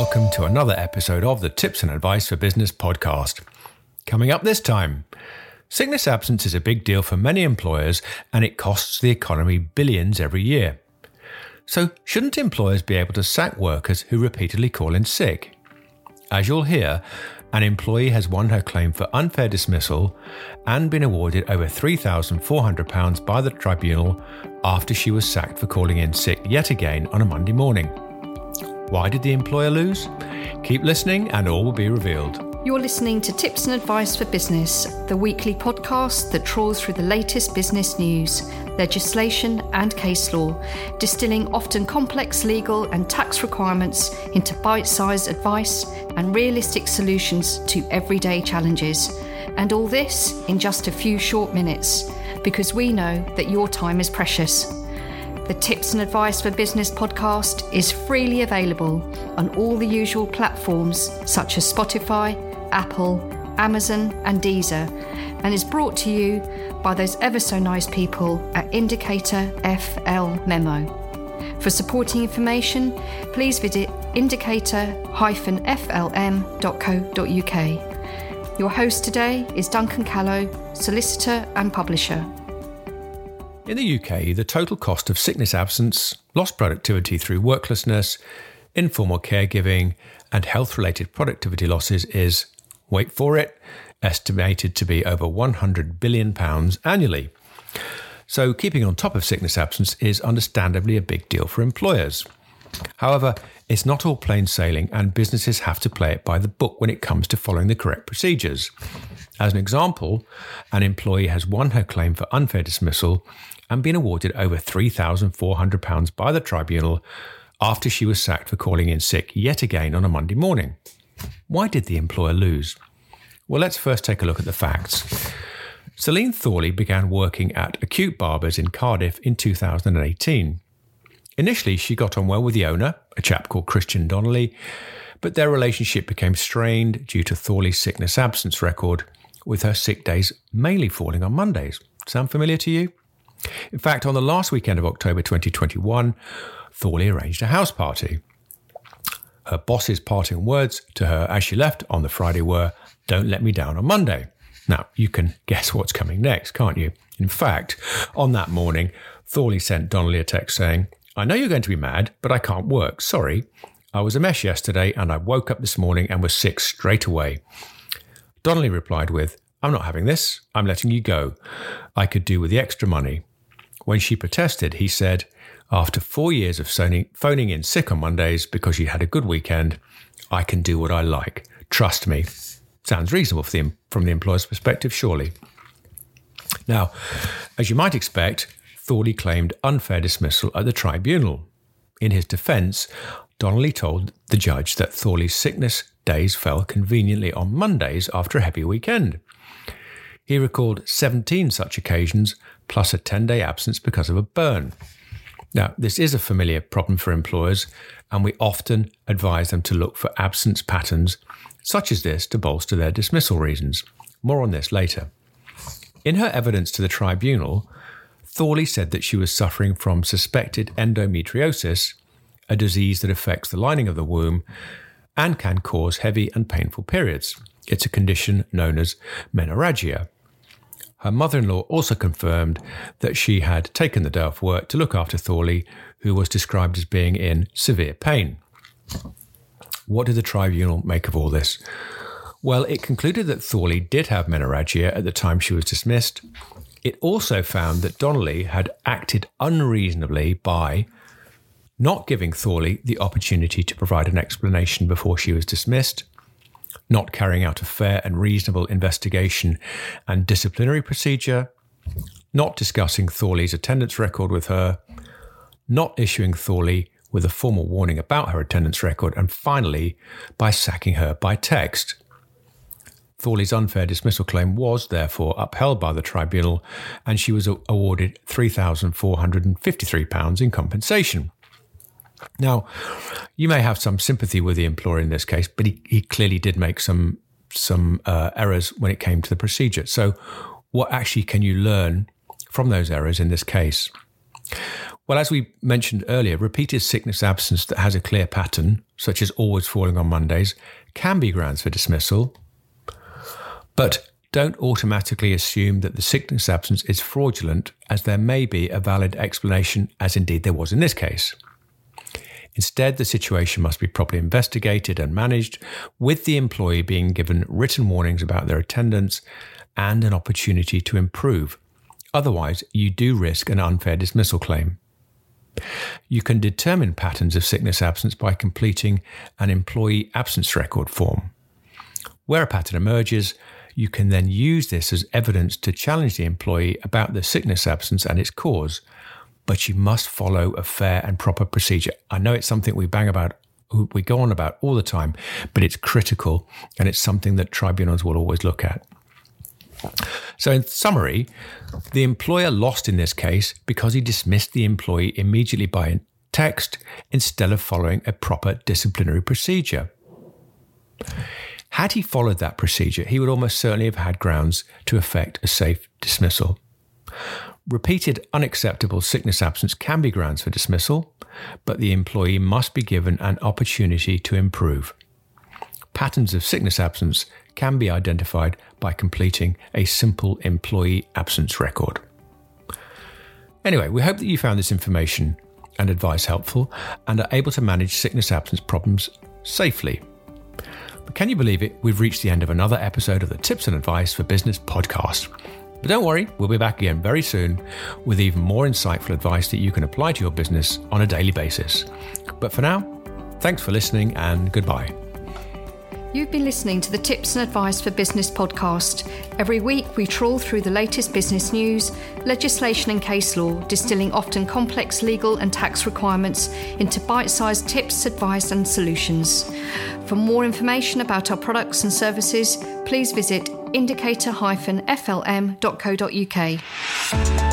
welcome to another episode of the Tips and Advice for Business podcast. Coming up this time, sickness absence is a big deal for many employers and it costs the economy billions every year. So, shouldn't employers be able to sack workers who repeatedly call in sick? As you'll hear, an employee has won her claim for unfair dismissal and been awarded over £3,400 by the tribunal after she was sacked for calling in sick yet again on a Monday morning. Why did the employer lose? Keep listening and all will be revealed. You're listening to Tips and Advice for Business, the weekly podcast that trawls through the latest business news, legislation, and case law, distilling often complex legal and tax requirements into bite sized advice and realistic solutions to everyday challenges. And all this in just a few short minutes, because we know that your time is precious. The Tips and Advice for Business podcast is freely available on all the usual platforms such as Spotify, Apple, Amazon, and Deezer, and is brought to you by those ever so nice people at Indicator FL Memo. For supporting information, please visit indicator-flm.co.uk. Your host today is Duncan Callow, solicitor and publisher. In the UK, the total cost of sickness absence, lost productivity through worklessness, informal caregiving, and health related productivity losses is, wait for it, estimated to be over £100 billion annually. So, keeping on top of sickness absence is understandably a big deal for employers. However, it's not all plain sailing, and businesses have to play it by the book when it comes to following the correct procedures. As an example, an employee has won her claim for unfair dismissal and been awarded over £3,400 by the tribunal after she was sacked for calling in sick yet again on a Monday morning. Why did the employer lose? Well, let's first take a look at the facts. Celine Thorley began working at Acute Barbers in Cardiff in 2018. Initially, she got on well with the owner, a chap called Christian Donnelly, but their relationship became strained due to Thorley's sickness absence record, with her sick days mainly falling on Mondays. Sound familiar to you? In fact, on the last weekend of October 2021, Thorley arranged a house party. Her boss's parting words to her as she left on the Friday were, Don't let me down on Monday. Now, you can guess what's coming next, can't you? In fact, on that morning, Thorley sent Donnelly a text saying, I know you're going to be mad, but I can't work. Sorry. I was a mess yesterday and I woke up this morning and was sick straight away. Donnelly replied with, I'm not having this. I'm letting you go. I could do with the extra money. When she protested, he said, After four years of phoning in sick on Mondays because you had a good weekend, I can do what I like. Trust me. Sounds reasonable the, from the employer's perspective, surely. Now, as you might expect, Thorley claimed unfair dismissal at the tribunal. In his defence, Donnelly told the judge that Thorley's sickness days fell conveniently on Mondays after a heavy weekend. He recalled 17 such occasions, plus a 10 day absence because of a burn. Now, this is a familiar problem for employers, and we often advise them to look for absence patterns such as this to bolster their dismissal reasons. More on this later. In her evidence to the tribunal, Thorley said that she was suffering from suspected endometriosis, a disease that affects the lining of the womb and can cause heavy and painful periods. It's a condition known as menorrhagia. Her mother in law also confirmed that she had taken the day off work to look after Thorley, who was described as being in severe pain. What did the tribunal make of all this? Well, it concluded that Thorley did have menorrhagia at the time she was dismissed. It also found that Donnelly had acted unreasonably by not giving Thorley the opportunity to provide an explanation before she was dismissed, not carrying out a fair and reasonable investigation and disciplinary procedure, not discussing Thorley's attendance record with her, not issuing Thorley with a formal warning about her attendance record, and finally, by sacking her by text. Thorley's unfair dismissal claim was therefore upheld by the tribunal, and she was awarded £3,453 in compensation. Now, you may have some sympathy with the employer in this case, but he, he clearly did make some some uh, errors when it came to the procedure. So, what actually can you learn from those errors in this case? Well, as we mentioned earlier, repeated sickness absence that has a clear pattern, such as always falling on Mondays, can be grounds for dismissal. But don't automatically assume that the sickness absence is fraudulent, as there may be a valid explanation, as indeed there was in this case. Instead, the situation must be properly investigated and managed, with the employee being given written warnings about their attendance and an opportunity to improve. Otherwise, you do risk an unfair dismissal claim. You can determine patterns of sickness absence by completing an employee absence record form. Where a pattern emerges, you can then use this as evidence to challenge the employee about the sickness absence and its cause, but you must follow a fair and proper procedure. I know it's something we bang about, we go on about all the time, but it's critical and it's something that tribunals will always look at. So, in summary, the employer lost in this case because he dismissed the employee immediately by text instead of following a proper disciplinary procedure. Had he followed that procedure, he would almost certainly have had grounds to effect a safe dismissal. Repeated unacceptable sickness absence can be grounds for dismissal, but the employee must be given an opportunity to improve. Patterns of sickness absence can be identified by completing a simple employee absence record. Anyway, we hope that you found this information and advice helpful and are able to manage sickness absence problems safely. But can you believe it? We've reached the end of another episode of the Tips and Advice for Business podcast. But don't worry, we'll be back again very soon with even more insightful advice that you can apply to your business on a daily basis. But for now, thanks for listening and goodbye. You've been listening to the Tips and Advice for Business podcast. Every week, we trawl through the latest business news, legislation, and case law, distilling often complex legal and tax requirements into bite sized tips, advice, and solutions. For more information about our products and services, please visit indicator-flm.co.uk.